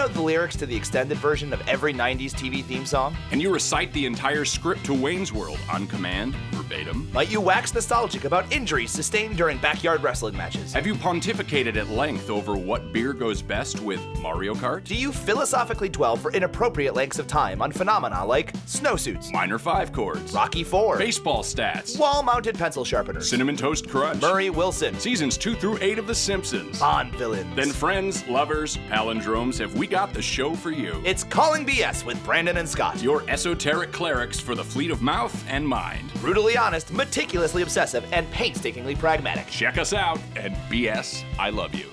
know the lyrics to the extended version of every 90s TV theme song? Can you recite the entire script to Wayne's World on command, verbatim? Might you wax nostalgic about injuries sustained during backyard wrestling matches? Have you pontificated at length over what beer goes best with Mario Kart? Do you philosophically dwell for inappropriate lengths of time on phenomena like snowsuits, Minor five chords, Rocky Four, baseball stats, wall mounted pencil sharpeners, cinnamon toast crunch, Murray Wilson, seasons two through eight of The Simpsons? Bond villains? Then, friends, lovers, palindromes, have we got the show for you? it's Calling BS with Brandon and Scott. Your esoteric clerics for the fleet of mouth and mind. brutally honest, meticulously obsessive, and painstakingly pragmatic. Check us out at BS I Love You.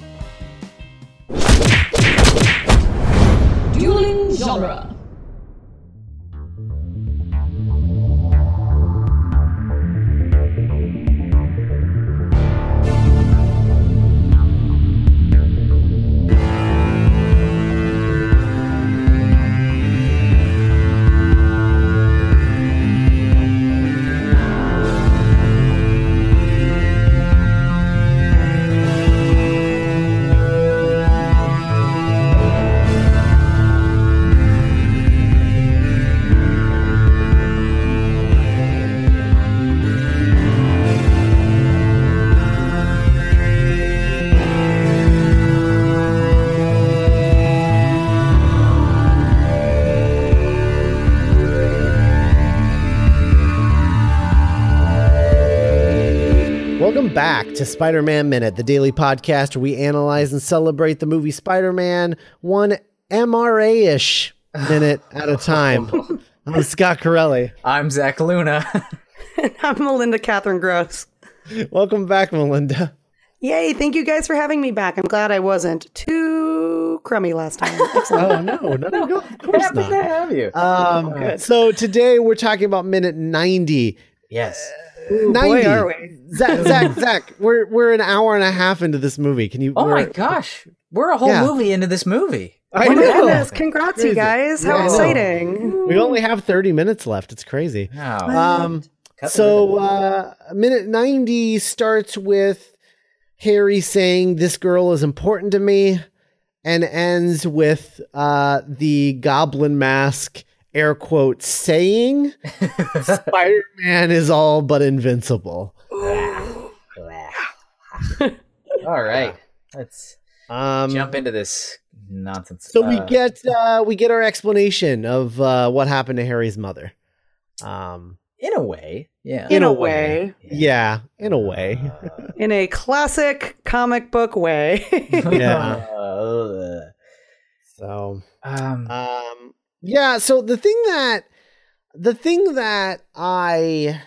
Dueling genre. To Spider Man Minute, the daily podcast where we analyze and celebrate the movie Spider Man one MRA ish minute at a time. I'm Scott Corelli. I'm Zach Luna. I'm Melinda Catherine Gross. Welcome back, Melinda. Yay, thank you guys for having me back. I'm glad I wasn't too crummy last time. Oh, no, no, no, no of course Happy to not. have you. Um, so today we're talking about minute 90. yes. 90. boy, are we. Zach, Zach, Zach, we're, we're an hour and a half into this movie. Can you? Oh my gosh. We're a whole Yeah. movie into this movie. I Oh my know. goodness, congrats, Crazy. you guys. How Yeah, exciting. We only have 30 minutes left. It's crazy. Wow. Um, Cut so uh, minute 90 starts with Harry saying, This girl is important to me, and ends with uh, the goblin mask, air quotes, saying, Spider Man is all but invincible. All right. Let's Um, jump into this nonsense. so we Uh, get uh, we get our explanation of uh, what happened to Harry's mother. Um, in a way. Yeah. In a way. yeah, in a way. In a classic comic book way. Yeah. Uh, So um, Um yeah, so the thing that the thing that I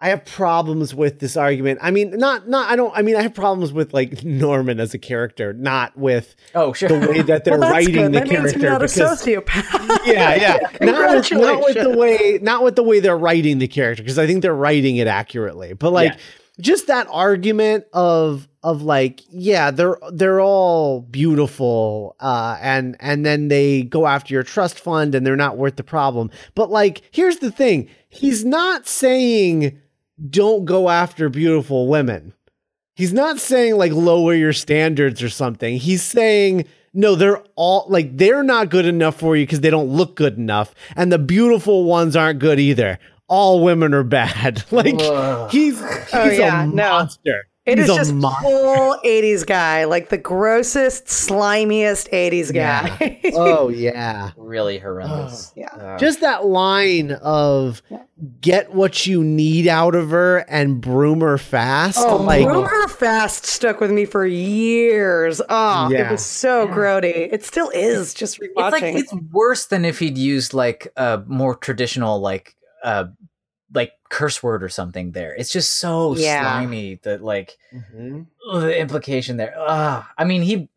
I have problems with this argument. I mean, not not I don't I mean I have problems with like Norman as a character, not with oh, sure. the way that they're well, that's writing good. the That means character you're not a sociopath. yeah, yeah. not, with, not with the way not with the way they're writing the character because I think they're writing it accurately. But like Yeah. Just that argument of of like yeah, they're they're all beautiful uh and and then they go after your trust fund and they're not worth the problem. But like here's the thing. He's not saying don't go after beautiful women. He's not saying like lower your standards or something. He's saying no, they're all like they're not good enough for you because they don't look good enough, and the beautiful ones aren't good either. All women are bad. like Ugh. he's he's Oh, yeah, a no. monster. It he's is just monster. full 80s guy, like the grossest, slimiest 80s guy. oh yeah. really horrendous. Yeah. Uh, Just that line of get what you need out of her and broom her fast. Oh, like Rumor Fast stuck with me for years. Oh, Yeah. it was so grody. It still is. Just it's like rewatching. it's worse than if he'd used like a more traditional like uh like curse word or something there. It's just so Yeah. slimy that like Mhm. ugh, the implication there. Ugh. I mean, he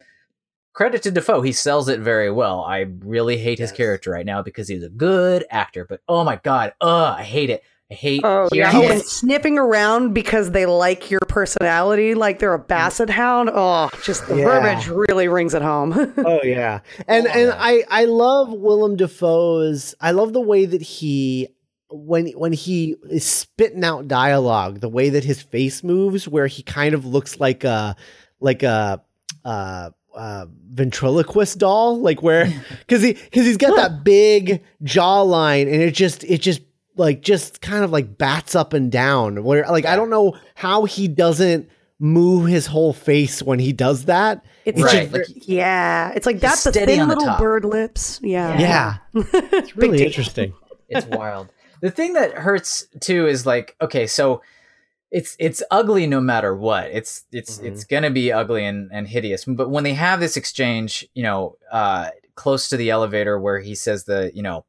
credit to Dafoe, he sells it very well. I really hate his character right now because he's a good actor, but oh my god, ugh, I hate it. I hate. Oh yeah, hearing oh, and sniffing around because they like your personality, like they're a basset hound. Oh, just the Yeah. verbiage really rings it home. oh yeah and and i i love willem dafoe's i love the way that he when when he is spitting out dialogue the way that his face moves where he kind of looks like a like a uh uh, ventriloquist doll, like where because he because he's got that big jawline, and it just it just like just kind of like bats up and down. Where like I don't know how he doesn't move his whole face when he does that. It's Right, just, like- yeah. It's like that's the thin the little top. bird lips. Yeah. Yeah, it's really interesting. it's wild. The thing that hurts too is like, okay, so it's it's ugly no matter what. It's it's Mhm. it's gonna be ugly and, and hideous. But when they have this exchange, you know, uh, close to the elevator where he says the, you know,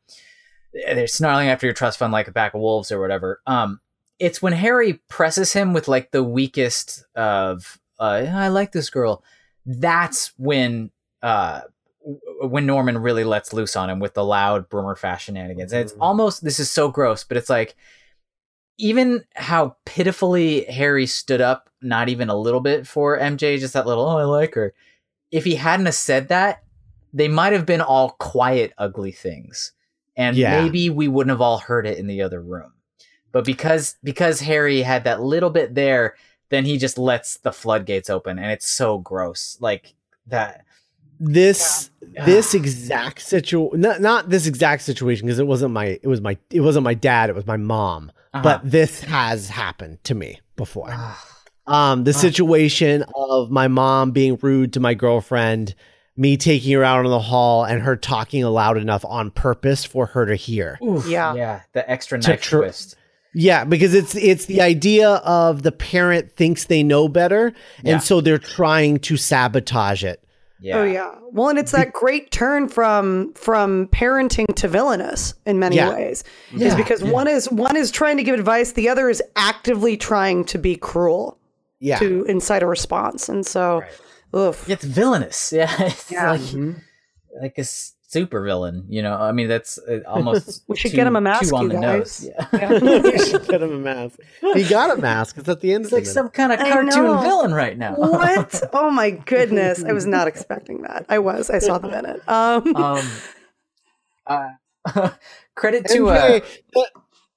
they're snarling after your trust fund like a pack of wolves or whatever. Um, it's when Harry presses him with like the weakest of, uh, I like this girl. That's when uh when Norman really lets loose on him with the loud Broomer fashion shenanigans. And it's Mhm. almost this is so gross, but it's like even how pitifully Harry stood up, not even a little bit for MJ, just that little, oh, I like her. If he hadn't have said that, they might have been all quiet, ugly things. And Yeah. maybe we wouldn't have all heard it in the other room. But because because Harry had that little bit there, then he just lets the floodgates open and it's so gross. Like that This this exact situation, not not this exact situation because it wasn't my it was my it wasn't my dad, it was my mom. Uh-huh. But this has happened to me before. Um, the situation of my mom being rude to my girlfriend, me taking her out in the hall, and her talking loud enough on purpose for her to hear. Oof, Yeah. Yeah, the extra To knife tr- twist. Yeah, because it's it's the idea of the parent thinks they know better, Yeah. and so they're trying to sabotage it. Yeah. Oh yeah. Well, and it's that great turn from from parenting to villainous in many Yeah. ways. Yeah, Is because one is one is trying to give advice, the other is actively trying to be cruel Yeah, to incite a response. And so, oof. It's villainous. Yeah. It's Yeah. like Mhm. like a s- super villain, you know. I mean, that's uh, almost We should too- get him a mask, too on the guys. nose. Yeah. We should get him a mask. He got a mask. It's at the end It's of like the some kind of cartoon villain right now. What? Oh my goodness. I was not expecting that. I was. I saw the minute. Um, um uh, credit to uh MJ, the-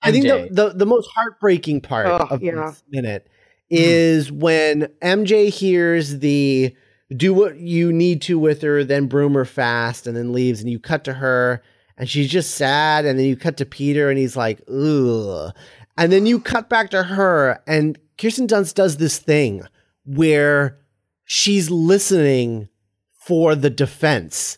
I think the, the, the most heartbreaking part Oh, of yeah. this minute is when MJ hears the do what you need to with her, then broom her fast, and then leaves, and you cut to her, and she's just sad, and then you cut to Peter, and he's like, ugh. And then you cut back to her, and Kirsten Dunst does this thing where she's listening for the defense,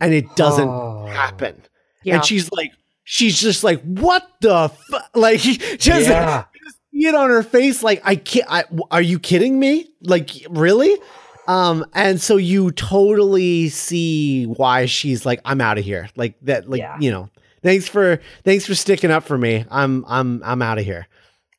and it doesn't Oh. happen yeah. and she's like she's just like what the fu-? like just Yeah. see it on her face like i can't I, are you kidding me like really um and so you totally see why she's like i'm out of here like that like Yeah. you know thanks for thanks for sticking up for me i'm i'm i'm out of here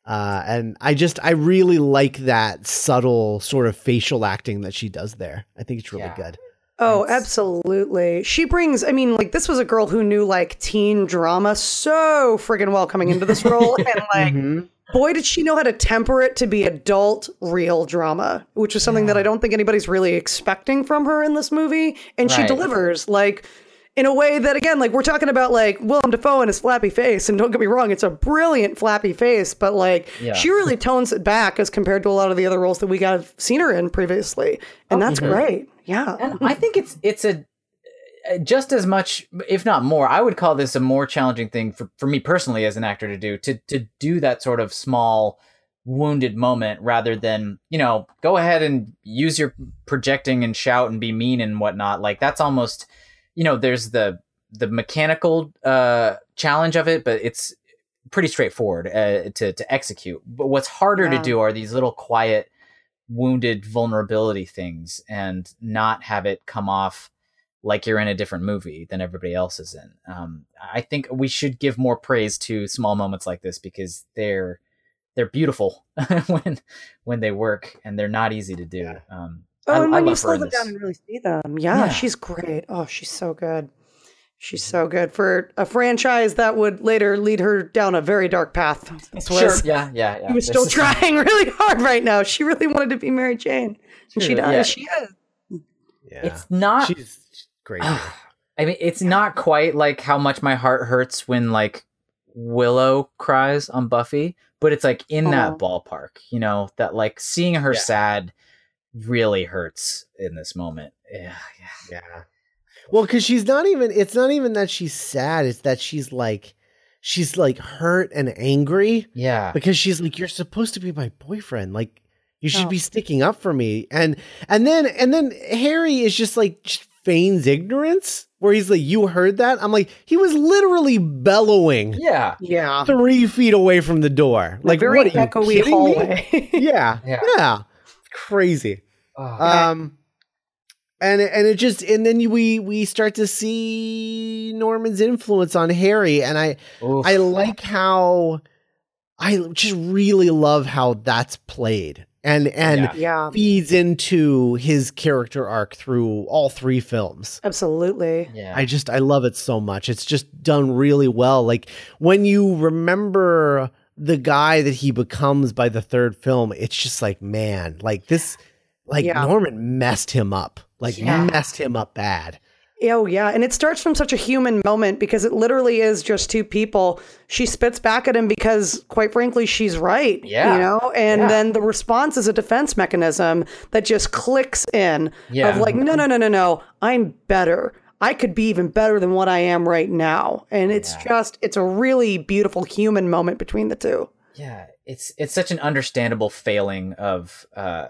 uh and i just i really like that subtle sort of facial acting that she does there i think it's really Yeah. good Oh, It's- absolutely. She brings, I mean, like, this was a girl who knew, like, teen drama so friggin' well coming into this role. and, like, Mhm. Boy, did she know how to temper it to be adult, real drama, which is something that I don't think anybody's really expecting from her in this movie. And she delivers, like, in a way that, again, like, we're talking about, like, Willem Dafoe and his flappy face. And don't get me wrong, it's a brilliant flappy face, but, like, Yeah. she really tones it back as compared to a lot of the other roles that we got seen her in previously. And that's mhm. great. Yeah. And I think it's it's a just as much, if not more. I would call this a more challenging thing for, for me personally as an actor to do to to do that sort of small wounded moment rather than you know go ahead and use your projecting and shout and be mean and whatnot. Like that's almost you know there's the the mechanical uh challenge of it, but it's pretty straightforward uh, to to execute. But what's harder to do are these little quiet wounded vulnerability things and not have it come off like you're in a different movie than everybody else is in. Um, I think we should give more praise to small moments like this because they're they're beautiful when when they work and they're not easy to do. Yeah. Um, Oh, I, and I when you slow them down and really see them, yeah, Yeah. she's great. Oh, she's so good. She's so good for a franchise that would later lead her down a very dark path. This Sure. was- Yeah. Yeah. Yeah. She was This still is- trying really hard right now. She really wanted to be Mary Jane. And she does. yeah. She is. yeah It's not. she's she's great I mean, it's not quite like how much my heart hurts when like Willow cries on Buffy, but it's like in Aw. that uh-huh. ballpark, you know, that like seeing her Yeah. sad really hurts in this moment. Yeah, yeah. Yeah. Well, because she's not even, it's not even that she's sad, it's that she's like, she's like hurt and angry Yeah. because she's like, you're supposed to be my boyfriend. Like, you should Oh. be sticking up for me. And, and then, and then Harry is just like, just feigns ignorance where he's like, you heard that? I'm like, he was literally bellowing Yeah. Yeah. three feet away from the door. Like, very what are you echoey kidding me? hallway. Yeah. Yeah. Yeah. Crazy. Oh, Um, and it- and it just and then we we start to see Norman's influence on Harry, and I oof. I like how I just really love how that's played, and oh, and Yeah. yeah. feeds into his character arc through all three films. Absolutely. yeah. I just I love it so much. It's just done really well. Like when you remember the guy that he becomes by the third film, it's just like, man, like this like Yeah. Norman messed him up. Like Yeah. messed him up bad. Oh yeah, and it starts from such a human moment because it literally is just two people. She spits back at him because, quite frankly, she's right. Yeah. you know, and Yeah. then the response is a defense mechanism that just clicks in Yeah. of like, no, no, no, no, no, I'm better. I could be even better than what I am right now, and it's just it's a really beautiful human moment between the two. yeah it's it's such an understandable failing of uh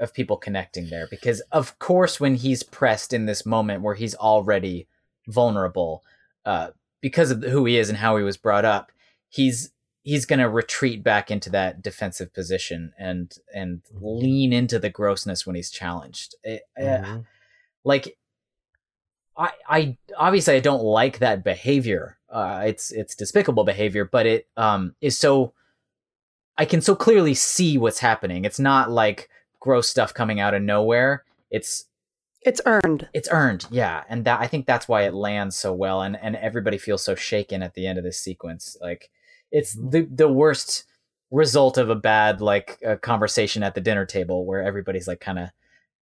of people connecting there because of course when he's pressed in this moment where he's already vulnerable uh because of who he is and how he was brought up he's he's going to retreat back into that defensive position and and lean into the grossness when he's challenged It- uh, Mhm. like I I obviously I don't like that behavior. Uh, it's it's despicable behavior, but it um is so I can so clearly see what's happening. It's not like gross stuff coming out of nowhere. It's It's earned. it's earned, yeah, and that I think that's why it lands so well, and and everybody feels so shaken at the end of this sequence. Like it's the the worst result of a bad like uh, conversation at the dinner table where everybody's like kind of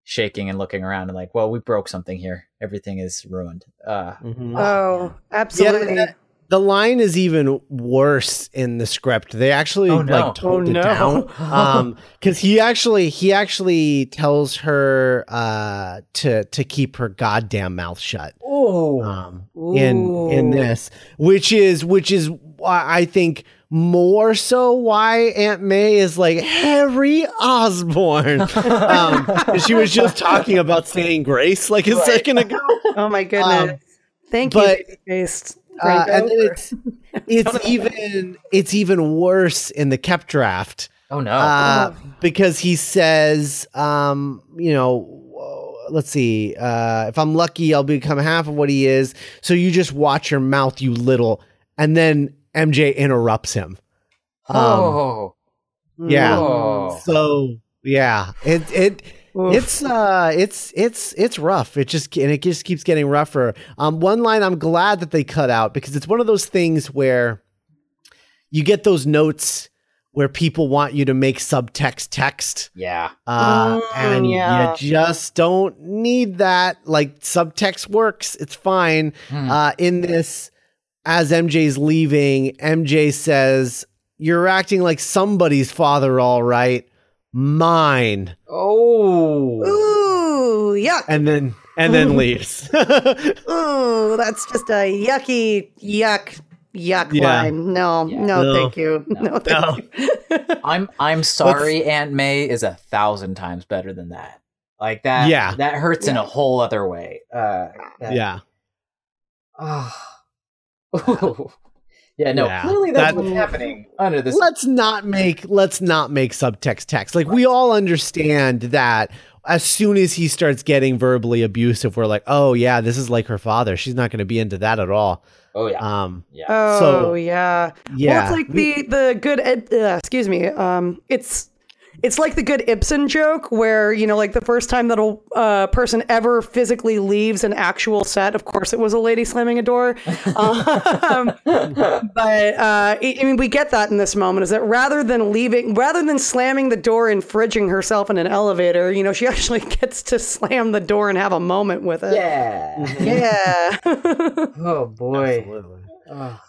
shaking and looking around and like, well, we broke something here. Everything is ruined. Uh, Mhm. Oh, absolutely. that- the line is even worse in the script. They actually Oh, no. like toned Oh, it no. down. Um, because he actually he actually tells her uh to to keep her goddamn mouth shut. oh, Um, in in this, which is which is I think more so why Aunt May is like Harry Osborn. um, she was just talking about saying grace like a second ago. oh my goodness. Um, Thank but- you, Based. Uh, and then it's it's even it's even worse in the kept draft oh no. uh, because he says, um, you know, let's see, uh, if I'm lucky, I'll become half of what he is. So you just watch your mouth, you little, and then MJ interrupts him. Um, oh, yeah. Oh. So yeah, it it Oof. it's uh it's it's it's rough. It just and it just keeps getting rougher. Um, one line I'm glad that they cut out because it's one of those things where you get those notes where people want you to make subtext text yeah. uh, Mm, and yeah. you just don't need that. Like subtext works, it's fine. Hmm. Uh, in this, as MJ's leaving, MJ says, "You're acting like somebody's father, all right, mine," oh. Ooh, yuck. and then and then leaves. Ooh, that's just a yucky, yuck, yuck Yeah. line. No, Yeah. no, No. thank you. No, thank No. you. I'm I'm sorry, Aunt May is a thousand times better than that. Like that. Yeah. That hurts in a whole other way. Uh, that- yeah, Oh. Yeah. No. Yeah. Clearly, that's That- what's happening under this. let's not make let's not make subtext text. Like we all understand that as soon as he starts getting verbally abusive, we're like, oh yeah, this is like her father. She's not going to be into that at all. Oh yeah. Um, yeah. Oh So- yeah. yeah, Well, it's like the the good. Ed, uh, excuse me. Um, it's it's like the good Ibsen joke where you know, like the first time that a uh, person ever physically leaves an actual set. Of course, it was a lady slamming a door. um, but uh, I I mean, we get that in this moment. Is that rather than leaving, rather than slamming the door and fridging herself in an elevator, you know, she actually gets to slam the door and have a moment with it. yeah. Yeah. oh boy. Absolutely.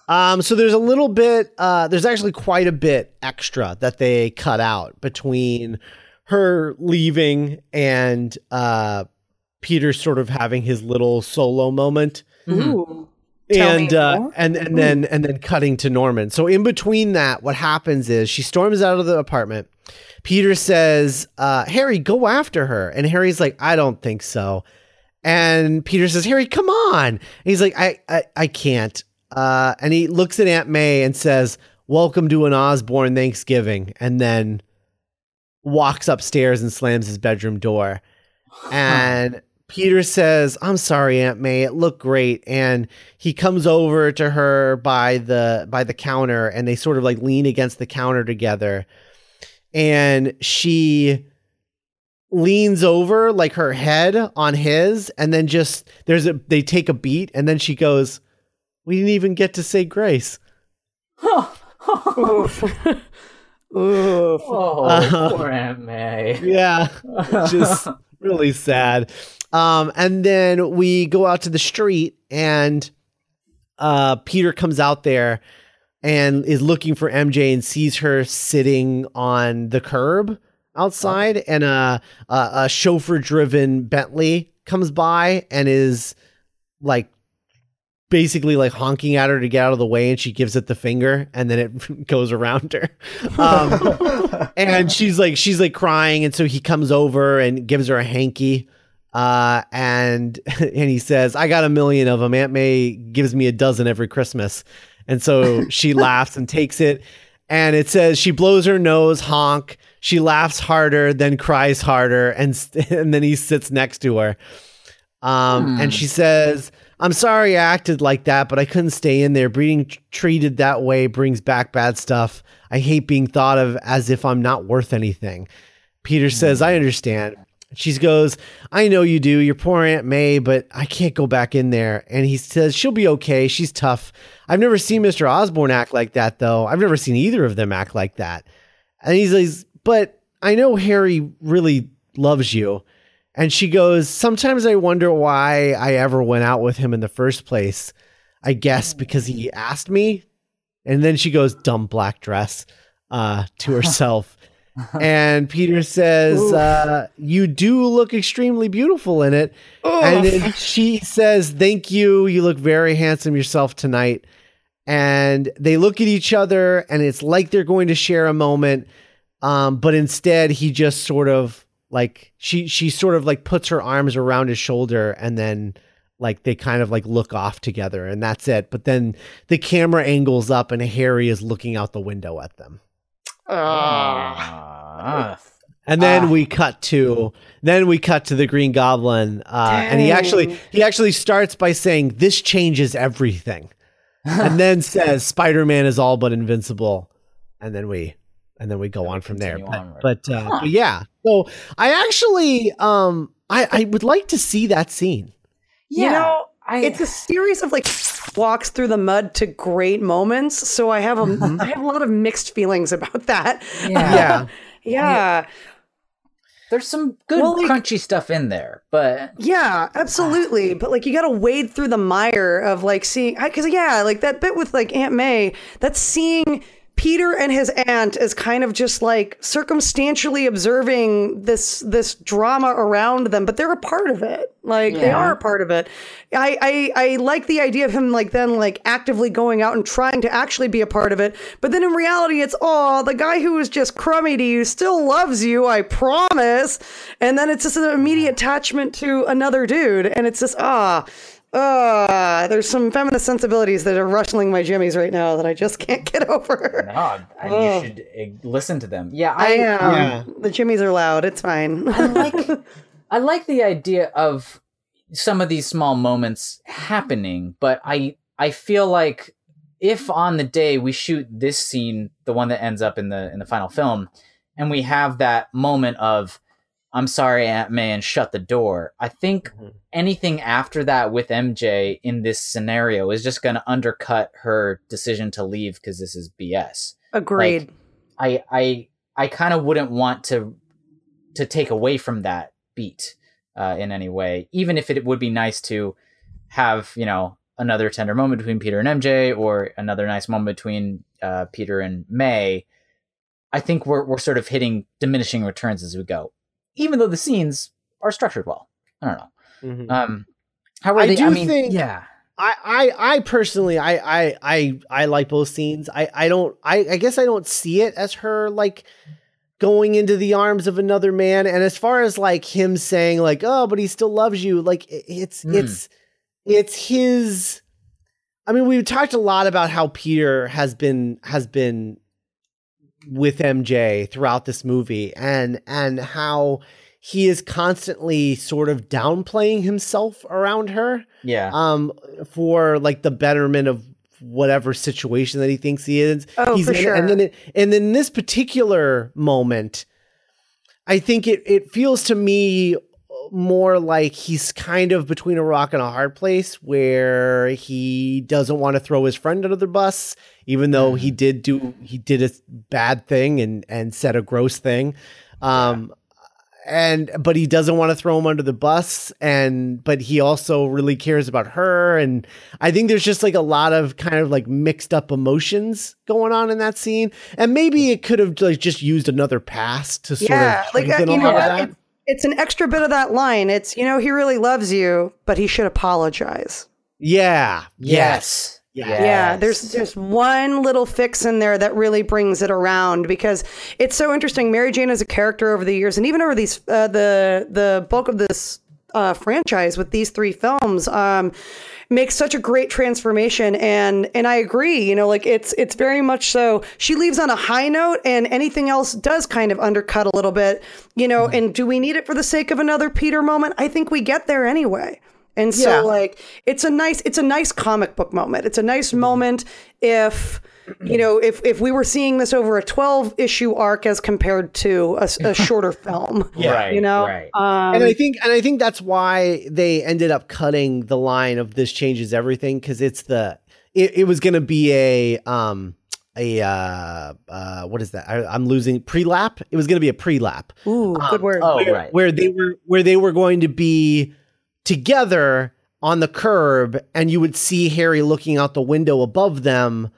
Um, so there's a little bit, uh, there's actually quite a bit extra that they cut out between her leaving and uh Peter sort of having his little solo moment Ooh. And uh, more. and and then and then cutting to Norman. So in between that, what happens is she storms out of the apartment. Peter says, uh, "Harry, go after her," and Harry's like, "I don't think so." And Peter says, "Harry, come on." And he's like, "I I, I can't." Uh, and he looks at Aunt May and says, "Welcome to an Osborn Thanksgiving," and then walks upstairs and slams his bedroom door. And Peter says, "I'm sorry, Aunt May. It looked great." And he comes over to her by the by the counter, and they sort of like lean against the counter together. And she leans over like her head on his, and then just there's a they take a beat, and then she goes, "We didn't even get to say grace." Oof. Oof. Oh, Uh, poor Aunt May. Yeah, just really sad. Um, and then we go out to the street, and uh, Peter comes out there and is looking for MJ and sees her sitting on the curb outside, and a a, a chauffeur-driven Bentley comes by and is like basically like honking at her to get out of the way and she gives it the finger and then it goes around her. Um, and she's like she's like crying and so he comes over and gives her a hanky uh, and and he says i got a million of them aunt may gives me a dozen every christmas. And so she laughs and takes it and it says she blows her nose honk. She laughs harder then cries harder and and then he sits next to her. Um, Hmm. and she says i'm sorry i acted like that but i couldn't stay in there. Being t- treated that way brings back bad stuff. I hate being thought of as if i'm not worth anything. Peter says i mm. understand. She goes i know you do. Your poor aunt may but i can't go back in there. And he says she'll be okay. She's tough. I've never seen mr osborn act like that though. I've never seen either of them act like that. And he's like but i know harry really loves you and she goes, Sometimes I wonder why I ever went out with him in the first place. I guess because he asked me. And then she goes, Dumb black dress uh, to herself. and Peter says, uh, You do look extremely beautiful in it. And then she says, Thank you. You look very handsome yourself tonight. And they look at each other, and it's like they're going to share a moment. Um, but instead, he just sort of like she she sort of like puts her arms around his shoulder and then like they kind of like look off together and that's it. But then the camera angles up and harry is looking out the window at them. Ah. and then Ah. we cut to then we cut to the green goblin uh, and he actually he actually starts by saying this changes everything. And then says spider-man is all but invincible. And then we and then we go on from there but, but, uh, but yeah so i actually um i i would like to see that scene Yeah, You know, I, it's a series of like walks through the mud to great moments. So I have a I have a lot of mixed feelings about that. yeah. yeah Yeah. There's some good Well, like- crunchy stuff in there, but Yeah, absolutely. But like, you got to wade through the mire of like seeing, because yeah, like that bit with like Aunt May, that's seeing Peter and his aunt is kind of just like circumstantially observing this this drama around them, but they're a part of it. Like they are a part of it. I, I I like the idea of him like then like actively going out and trying to actually be a part of it. But then in reality, it's oh the guy who was just crummy to you still loves you, I promise. And then it's just an immediate attachment to another dude, and it's just ah. Ah, there's some feminist sensibilities that are rustling my jimmies right now that I just can't get over. no, and Oh. you should uh, listen to them. Yeah, I I, am. Yeah. The jimmies are loud. It's fine. I like I like the idea of some of these small moments happening, but I I feel like if on the day we shoot this scene, the one that ends up in the in the final film, and we have that moment of I'm sorry, Aunt May, and shut the door. I think Mhm. anything after that with MJ in this scenario is just going to undercut her decision to leave because this is BS. Agreed. I I I kind of wouldn't want to to take away from that beat uh, in any way, even if it would be nice to have you know another tender moment between Peter and MJ or another nice moment between uh, Peter and May. I think we're we're sort of hitting diminishing returns as we go, even though the scenes are structured well. I don't know. Mhm. Um, how are I they? do I mean, think- yeah, I, I I personally I I I I like both scenes. I I don't I I guess I don't see it as her like going into the arms of another man. And as far as like him saying like oh but he still loves you like it's Hmm. it's it's his. I mean we've talked a lot about how Peter has been has been with MJ throughout this movie and and how he is constantly sort of downplaying himself around her yeah, um for like the betterment of whatever situation that he thinks he is Oh, he's for in. sure. and then it, and then this particular moment i think it it feels to me more like he's kind of between a rock and a hard place where he doesn't want to throw his friend under the bus even though he did do he did a bad thing and and said a gross thing. Um and but he doesn't want to throw him under the bus and but he also really cares about her and i think there's just like a lot of kind of like mixed up emotions going on in that scene. And maybe it could have like just used another pass to sort yeah, of like uh, you know, of that it, it's an extra bit of that line. It's you know he really loves you, but he should apologize. yeah yes, Yeah. Yeah, there's there's one little fix in there that really brings it around because it's so interesting. Mary Jane as a character over the years, and even over these uh, the the bulk of this uh, franchise with these three films, um, makes such a great transformation. And and I agree. You know, like it's it's very much so. She leaves on a high note, and anything else does kind of undercut a little bit. You know, and do we need it for the sake of another Peter moment? I think we get there anyway. And so Yeah. like it's a nice it's a nice comic book moment. It's a nice moment if you know if if we were seeing this over a 12 issue arc as compared to a shorter film. right, You know, right. um, and I think and I think that's why they ended up cutting the line of this changes everything because it's the it, it was going to be a um a uh uh what is that I, I'm losing pre-lap it was going to be a pre-lap ooh, good word. oh, where, right. where they were where they were going to be together on the curb and you would see Harry looking out the window above them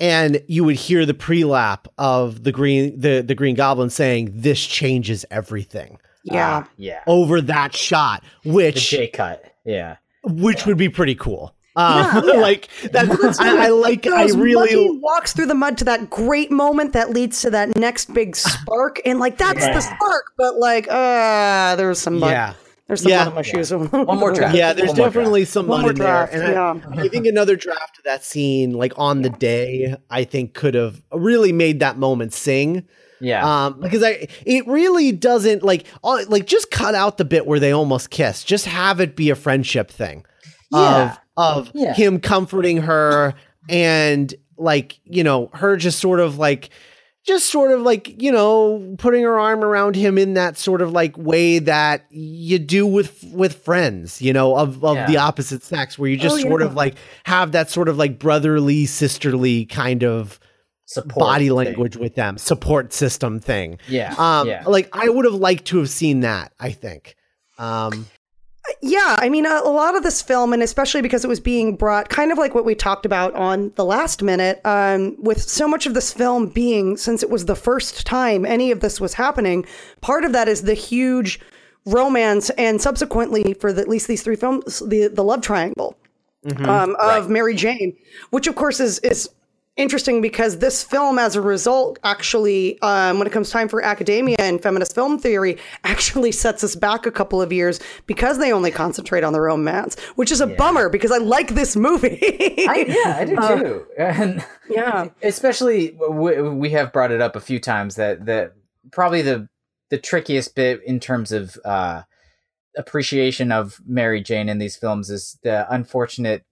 and you would hear the pre-lap of the green the the green goblin saying this changes everything yeah. Ah, yeah. over that shot The which J cut. Yeah. which would be pretty cool um, Yeah, yeah. like that I, I like I really Lucky walks through the mud to that great moment that leads to that next big spark, and like that's the spark. But like, uh there's some mud. yeah There's some Yeah. mud on my. One more draft. Yeah, there's One definitely some One more in there, draft, and I, yeah. I think another draft of that scene, like on the day, I think could have really made that moment sing. Yeah. Um, because I, it really doesn't like, all, like just cut out the bit where they almost kiss. Just have it be a friendship thing. Yeah. Of of Yeah. him comforting her and like you know her just sort of like just sort of like you know putting her arm around him in that sort of like way that you do with with friends you know of of Yeah. the opposite sex where you just Oh, sort yeah. of like have that sort of like brotherly sisterly kind of Support body thing. language with them support system thing Yeah. um yeah. like i would have liked to have seen that i think um Yeah, I mean, a, a lot of this film, and especially because it was being brought, kind of like what we talked about on the last minute, um, with so much of this film being, since it was the first time any of this was happening, part of that is the huge romance, and subsequently, for the, at least these three films, the the love triangle um, of Mary Jane, which of course is is interesting because this film, as a result, actually, um, when it comes time for academia and feminist film theory, actually sets us back a couple of years because they only concentrate on the romance, which is a bummer because I like this movie. I, yeah, I do too. And yeah, especially we, we have brought it up a few times that that probably the the trickiest bit in terms of uh appreciation of Mary Jane in these films is the unfortunate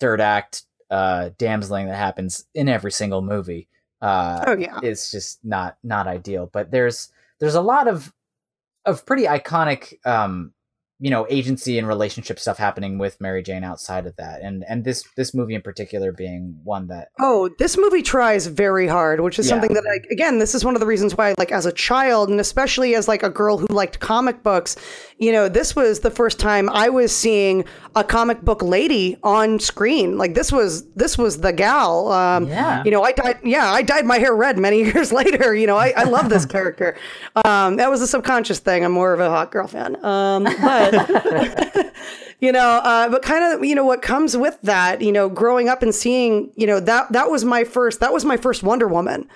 third act uh damseling that happens in every single movie. Uh Oh, yeah. it's just not not ideal, but there's there's a lot of of pretty iconic um you know agency and relationship stuff happening with Mary Jane outside of that, and and this this movie in particular being one that Oh, this movie tries very hard, which is Yeah. something that I again, this is one of the reasons why like as a child and especially as like a girl who liked comic books, you know, this was the first time I was seeing a comic book lady on screen. Like this was this was the gal. Um Yeah. you know, I dyed yeah, I dyed my hair red many years later. You know, I, I love this character. Um that was a subconscious thing. I'm more of a hot girl fan. Um but you know uh, but kind of you know what comes with that you know growing up and seeing you know that that was my first that was my first wonder woman.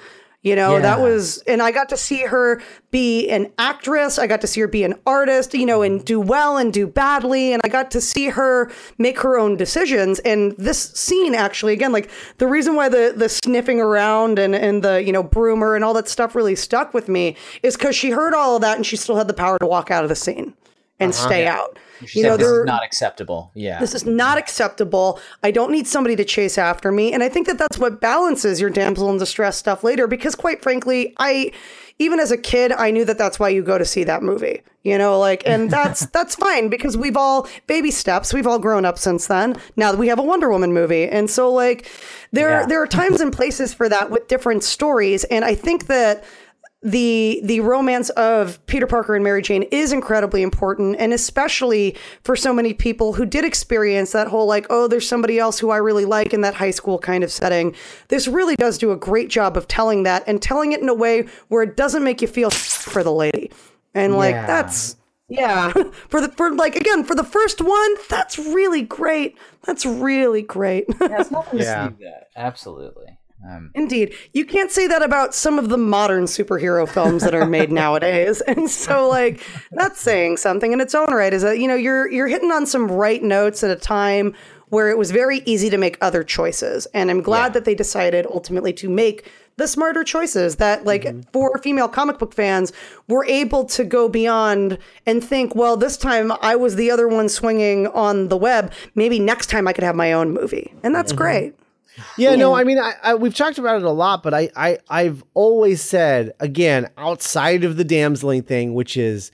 You know that was and i got to see her be an actress. I got to see her be an artist you know and do well and do badly. And i got to see her make her own decisions. And this scene actually again like the reason why the the sniffing around and and the you know broomer and all that stuff really stuck with me is because she heard all of that and she still had the power to walk out of the scene and uh-huh. stay out she you know this is not acceptable. Yeah, this is not acceptable. I don't need somebody to chase after me. And I think that that's what balances your damsel in distress stuff later. Because quite frankly, I, even as a kid, I knew that that's why you go to see that movie. You know, like, and that's that's fine because we've all baby steps. We've all grown up since then. Now that we have a Wonder Woman movie, and so like, there Yeah. there are times and places for that with different stories. And I think that the the romance of Peter Parker and Mary Jane is incredibly important and especially for so many people who did experience that whole like oh there's somebody else who I really like in that high school kind of setting this really does do a great job of telling that and telling it in a way where it doesn't make you feel for the lady and like Yeah. that's yeah for the for like again for the first one that's really great that's really great yeah, it's not Yeah. that. Absolutely. Um, Indeed. You can't say that about some of the modern superhero films that are made nowadays. And so like that's saying something in its own right is that you know you're you're hitting on some right notes at a time where it was very easy to make other choices. And I'm glad that they decided ultimately to make the smarter choices that like for female comic book fans were able to go beyond and think well this time I was the other one swinging on the web maybe next time I could have my own movie. And that's great. Yeah, no, I mean, I, I we've talked about it a lot, but I, I I've always said again, outside of the damseling thing, which is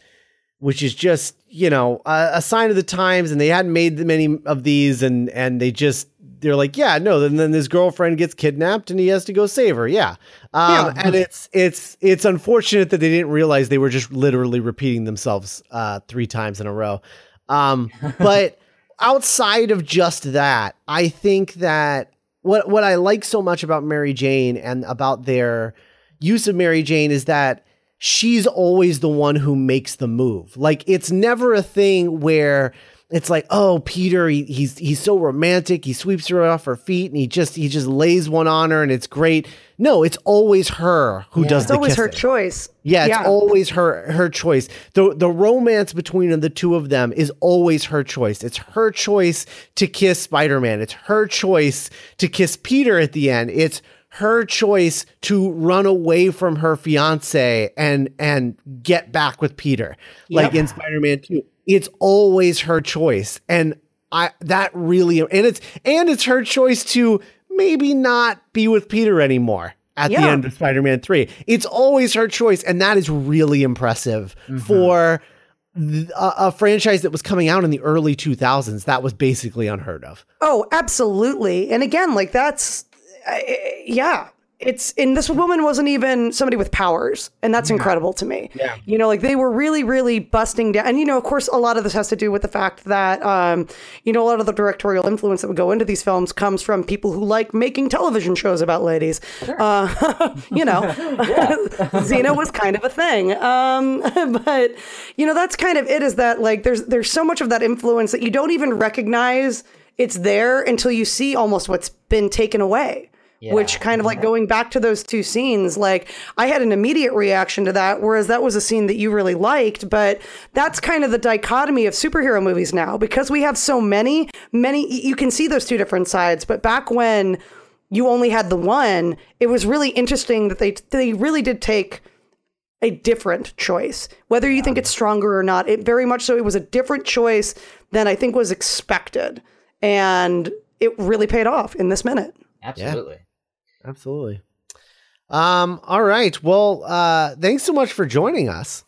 which is just you know a, a sign of the times, and they hadn't made many of these, and and they just they're like, yeah, no, then then his girlfriend gets kidnapped, and he has to go save her, yeah, um, and it's it's it's unfortunate that they didn't realize they were just literally repeating themselves uh, three times in a row, um, but outside of just that, I think that what what I like so much about Mary Jane and about their use of Mary Jane is that she's always the one who makes the move. Like it's never a thing where it's like, oh, Peter, he, he's he's so romantic. He sweeps her off her feet and he just he just lays one on her and it's great. No, it's always her who does It's the always her choice. Yeah, it's always her her choice. The the romance between the two of them is always her choice. It's her choice to kiss Spider-Man. It's her choice to kiss Peter at the end. It's her choice to run away from her fiance and and get back with Peter. Like in Spider-Man 2. It's always her choice. And I that really and it's and it's her choice to maybe not be with Peter anymore at the end of Spider-Man 3. It's always her choice and that is really impressive Mm-hmm. for th- a, a franchise that was coming out in the early 2000s. That was basically unheard of. Oh, absolutely. And again, like that's, uh, yeah. It's and this woman wasn't even somebody with powers, and that's incredible to me. Yeah, you know, like they were really, really busting down. And you know, of course, a lot of this has to do with the fact that, um, you know, a lot of the directorial influence that would go into these films comes from people who like making television shows about ladies. Uh, you know, Xena was kind of a thing. Um, but you know, that's kind of it. Is that like there's there's so much of that influence that you don't even recognize it's there until you see almost what's been taken away. Which kind of like going back to those two scenes, like I had an immediate reaction to that, whereas that was a scene that you really liked. But that's kind of the dichotomy of superhero movies now because we have so many, many, you can see those two different sides. But back when you only had the one, it was really interesting that they they really did take a different choice. Whether you think it's stronger or not, it very much so it was a different choice than I think was expected. And it really paid off in this minute. absolutely. Absolutely. Um all right. Well, uh thanks so much for joining us.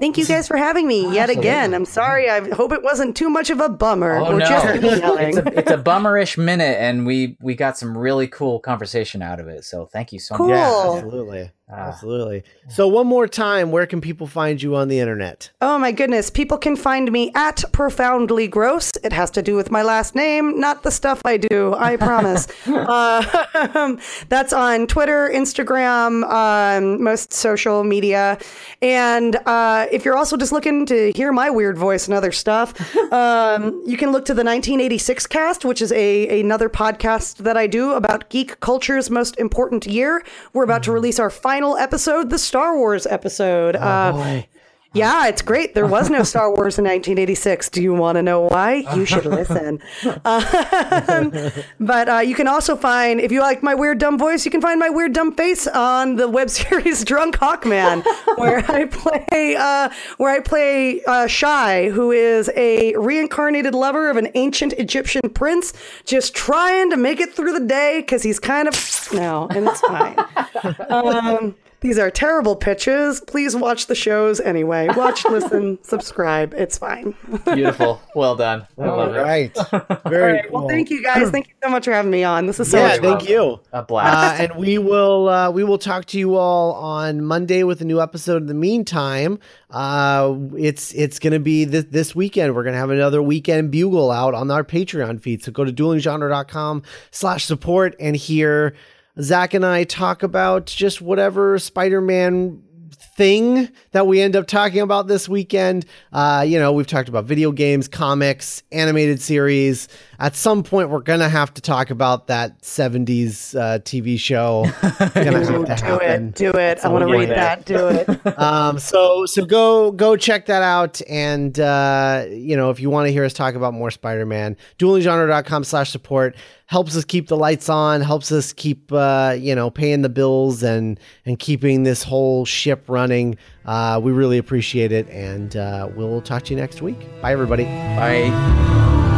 Thank you guys for having me yet Absolutely. again. I'm sorry. I hope it wasn't too much of a bummer. Oh or no, just it's a, it's a bummerish minute, and we we got some really cool conversation out of it. So thank you so Cool. much. Yeah, Cool. absolutely. Ah. Absolutely. So one more time, where can people find you on the internet? Oh my goodness. People can find me at Profoundly Gross. It has to do with my last name, not the stuff I do, I promise. uh, that's on Twitter, Instagram, um, most social media. And uh, if you're also just looking to hear my weird voice and other stuff, um, you can look to the 1986 cast, which is a another podcast that I do about geek culture's most important year. We're about to release our final episode, the Star Wars episode. uh, yeah, it's great. There was no Star Wars in 1986. Do you want to know why? You should listen. Um, but uh, you can also find, if you like my weird dumb voice, you can find my weird dumb face on the web series Drunk Hawkman, where I play uh, where I play uh, Shy, who is a reincarnated lover of an ancient Egyptian prince, just trying to make it through the day because he's kind of now, and it's fine. Um, these are terrible pitches. Please watch the shows anyway. Watch, listen, subscribe. It's fine. Beautiful. Well done. I love it. Right. All Very right. cool. Well, thank you guys. Thank you so much for having me on. This is so Yeah, much fun. thank you. A blast. Uh, and we will uh, we will talk to you all on Monday with a new episode. In the meantime, uh, it's it's going to be this this weekend. We're going to have another weekend bugle out on our Patreon feed. So go to duelinggenre.com slash support and hear Zach and I talk about just whatever Spider Man thing that we end up talking about this weekend. Uh, you know, we've talked about video games, comics, animated series. At some point, we're gonna have to talk about that '70s uh, TV show. gonna have to Do happen. it. Do it. I want to read get that. Do it. Um, so so go go check that out. And uh, you know, if you want to hear us talk about more Spider-Man, duelinggenre.com slash support helps us keep the lights on, helps us keep uh, you know, paying the bills and and keeping this whole ship running. Uh, we really appreciate it, and uh, we'll talk to you next week. Bye everybody. Bye.